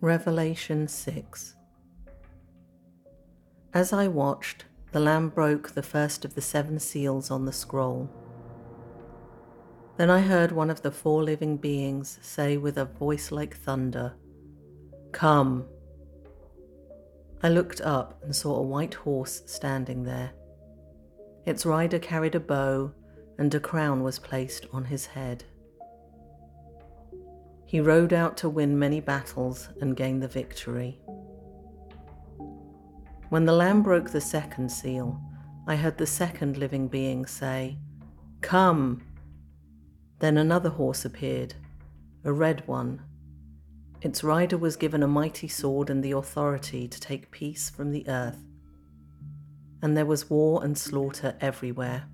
Revelation 6 As I watched, the Lamb broke the first of the seven seals on the scroll. Then I heard one of the four living beings say with a voice like thunder, Come. I looked up and saw a white horse standing there. Its rider carried a bow, and a crown was placed on his head. He rode out to win many battles and gain the victory. When the Lamb broke the second seal, I heard the second living being say, Come! Then another horse appeared, a red one. Its rider was given a mighty sword and the authority to take peace from the earth. And there was war and slaughter everywhere.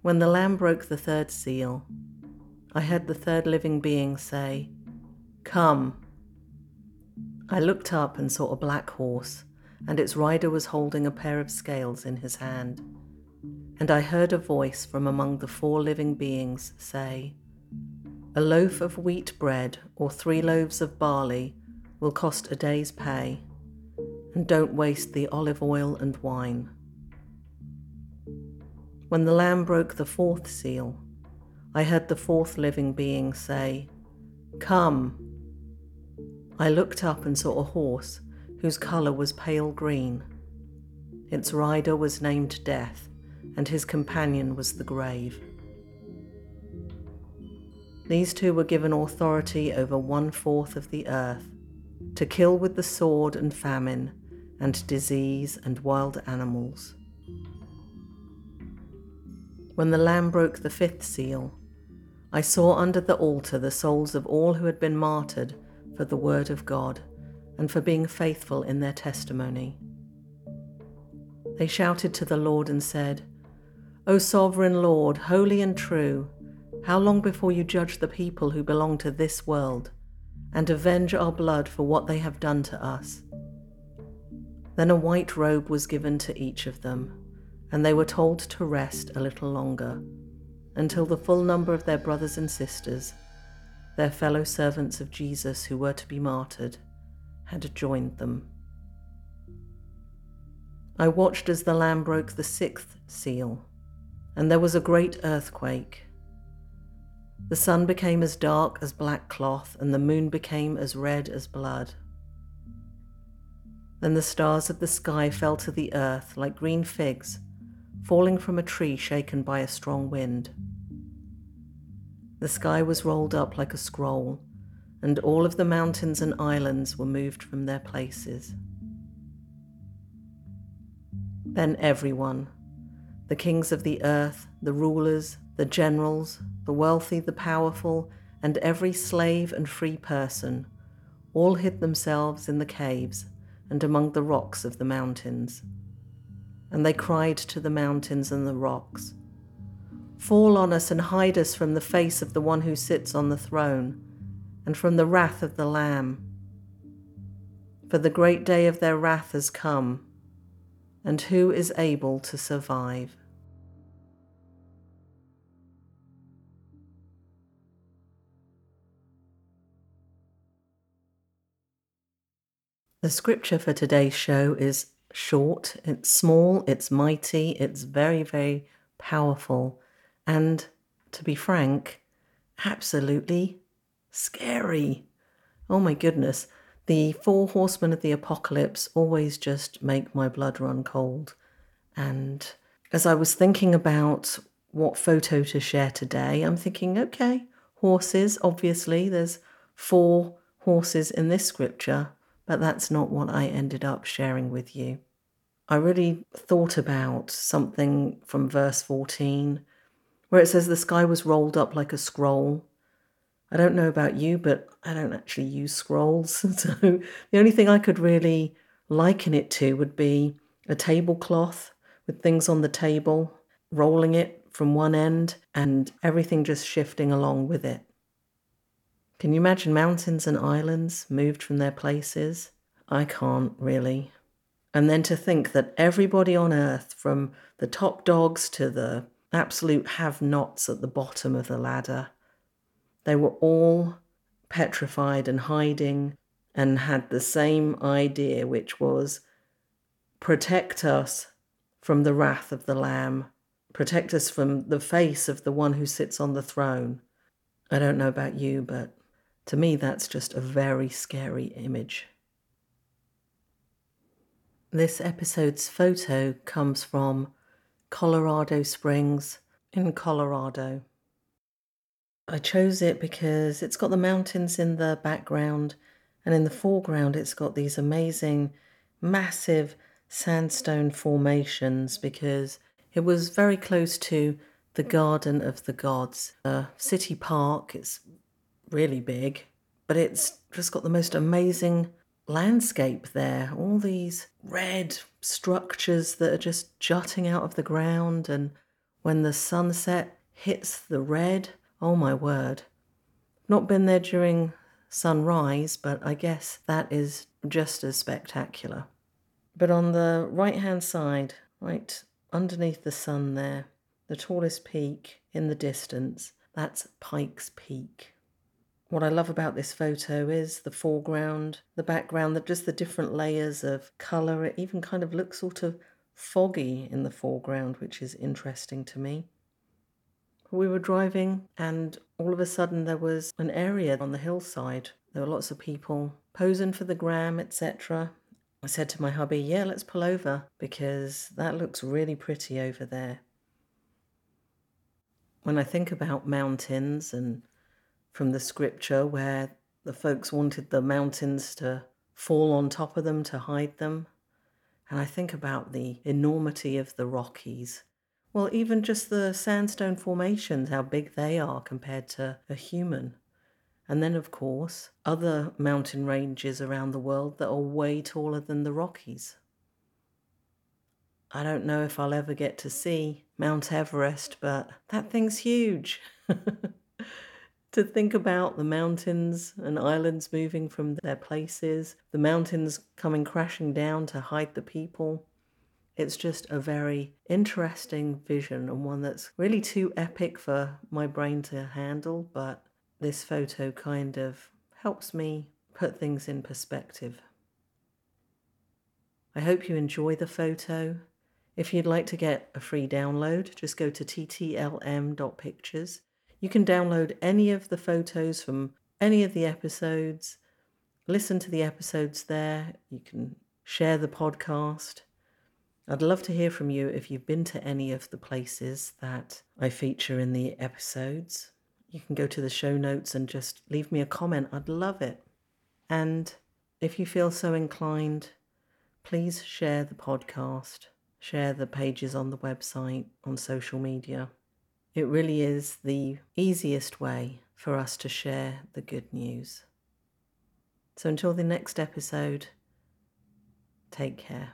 When the Lamb broke the third seal, I heard the third living being say, Come. I looked up and saw a black horse, and its rider was holding a pair of scales in his hand. And I heard a voice from among the four living beings say, A loaf of wheat bread or three loaves of barley will cost a day's pay, and don't waste the olive oil and wine. When the Lamb broke the fourth seal, I heard the fourth living being say, Come. I looked up and saw a horse whose colour was pale green. Its rider was named Death, and his companion was the grave. These two were given authority over one fourth of the earth, to kill with the sword and famine, and disease and wild animals. When the Lamb broke the fifth seal, I saw under the altar the souls of all who had been martyred for the word of God and for being faithful in their testimony. They shouted to the Lord and said, O sovereign Lord, holy and true, how long before you judge the people who belong to this world and avenge our blood for what they have done to us? Then a white robe was given to each of them, and they were told to rest a little longer until the full number of their brothers and sisters, their fellow servants of Jesus who were to be martyred, had joined them. I watched as the Lamb broke the sixth seal, and there was a great earthquake. The sun became as dark as black cloth, and the moon became as red as blood. Then the stars of the sky fell to the earth like green figs falling from a tree shaken by a strong wind. The sky was rolled up like a scroll, and all of the mountains and islands were moved from their places. Then everyone, the kings of the earth, the rulers, the generals, the wealthy, the powerful, and every slave and free person, all hid themselves in the caves and among the rocks of the mountains and they cried to the mountains and the rocks Fall on us and hide us from the face of the one who sits on the throne, and from the wrath of the Lamb. For the great day of their wrath has come, and who is able to survive? The scripture for today's show is short, it's small, it's mighty, it's very, very powerful, and to be frank, absolutely scary. Oh my goodness, the four horsemen of the apocalypse always just make my blood run cold. And as I was thinking about what photo to share today, I'm thinking, okay, horses, obviously, there's four horses in this scripture, but that's not what I ended up sharing with you. I really thought about something from verse 14 where it says the sky was rolled up like a scroll. I don't know about you, but I don't actually use scrolls. So the only thing I could really liken it to would be a tablecloth with things on the table, rolling it from one end and everything just shifting along with it. Can you imagine mountains and islands moved from their places? I can't really. And then to think that everybody on earth, from the top dogs to the absolute have nots at the bottom of the ladder. They were all petrified and hiding and had the same idea, which was protect us from the wrath of the Lamb, protect us from the face of the one who sits on the throne. I don't know about you, but to me, that's just a very scary image. This episode's photo comes from Colorado Springs in Colorado. I chose it because it's got the mountains in the background, and in the foreground, it's got these amazing, massive sandstone formations because it was very close to the Garden of the Gods, a city park. It's really big, but it's just got the most amazing landscape there. All these red structures that are just jutting out of the ground, and when the sunset hits the red, oh my word. Not been there during sunrise, but I guess that is just as spectacular. But on the right hand side, right underneath the sun there, the tallest peak in the distance, that's Pikes Peak. What I love about this photo is the foreground, the background, that just the different layers of colour. It even kind of looks sort of foggy in the foreground, which is interesting to me. We were driving, and all of a sudden there was an area on the hillside. There were lots of people posing for the gram, etc. I said to my hubby, Yeah, let's pull over because that looks really pretty over there. When I think about mountains and from the scripture where the folks wanted the mountains to fall on top of them to hide them. And I think about the enormity of the Rockies. Well, even just the sandstone formations, how big they are compared to a human. And then, of course, other mountain ranges around the world that are way taller than the Rockies. I don't know if I'll ever get to see Mount Everest, but that thing's huge. to think about the mountains and islands moving from their places, the mountains coming crashing down to hide the people. It's just a very interesting vision and one that's really too epic for my brain to handle, but this photo kind of helps me put things in perspective. I hope you enjoy the photo. If you'd like to get a free download, just go to ttlm.pictures you can download any of the photos from any of the episodes, listen to the episodes there. You can share the podcast. I'd love to hear from you if you've been to any of the places that I feature in the episodes. You can go to the show notes and just leave me a comment. I'd love it. And if you feel so inclined, please share the podcast, share the pages on the website, on social media. It really is the easiest way for us to share the good news. So until the next episode, take care.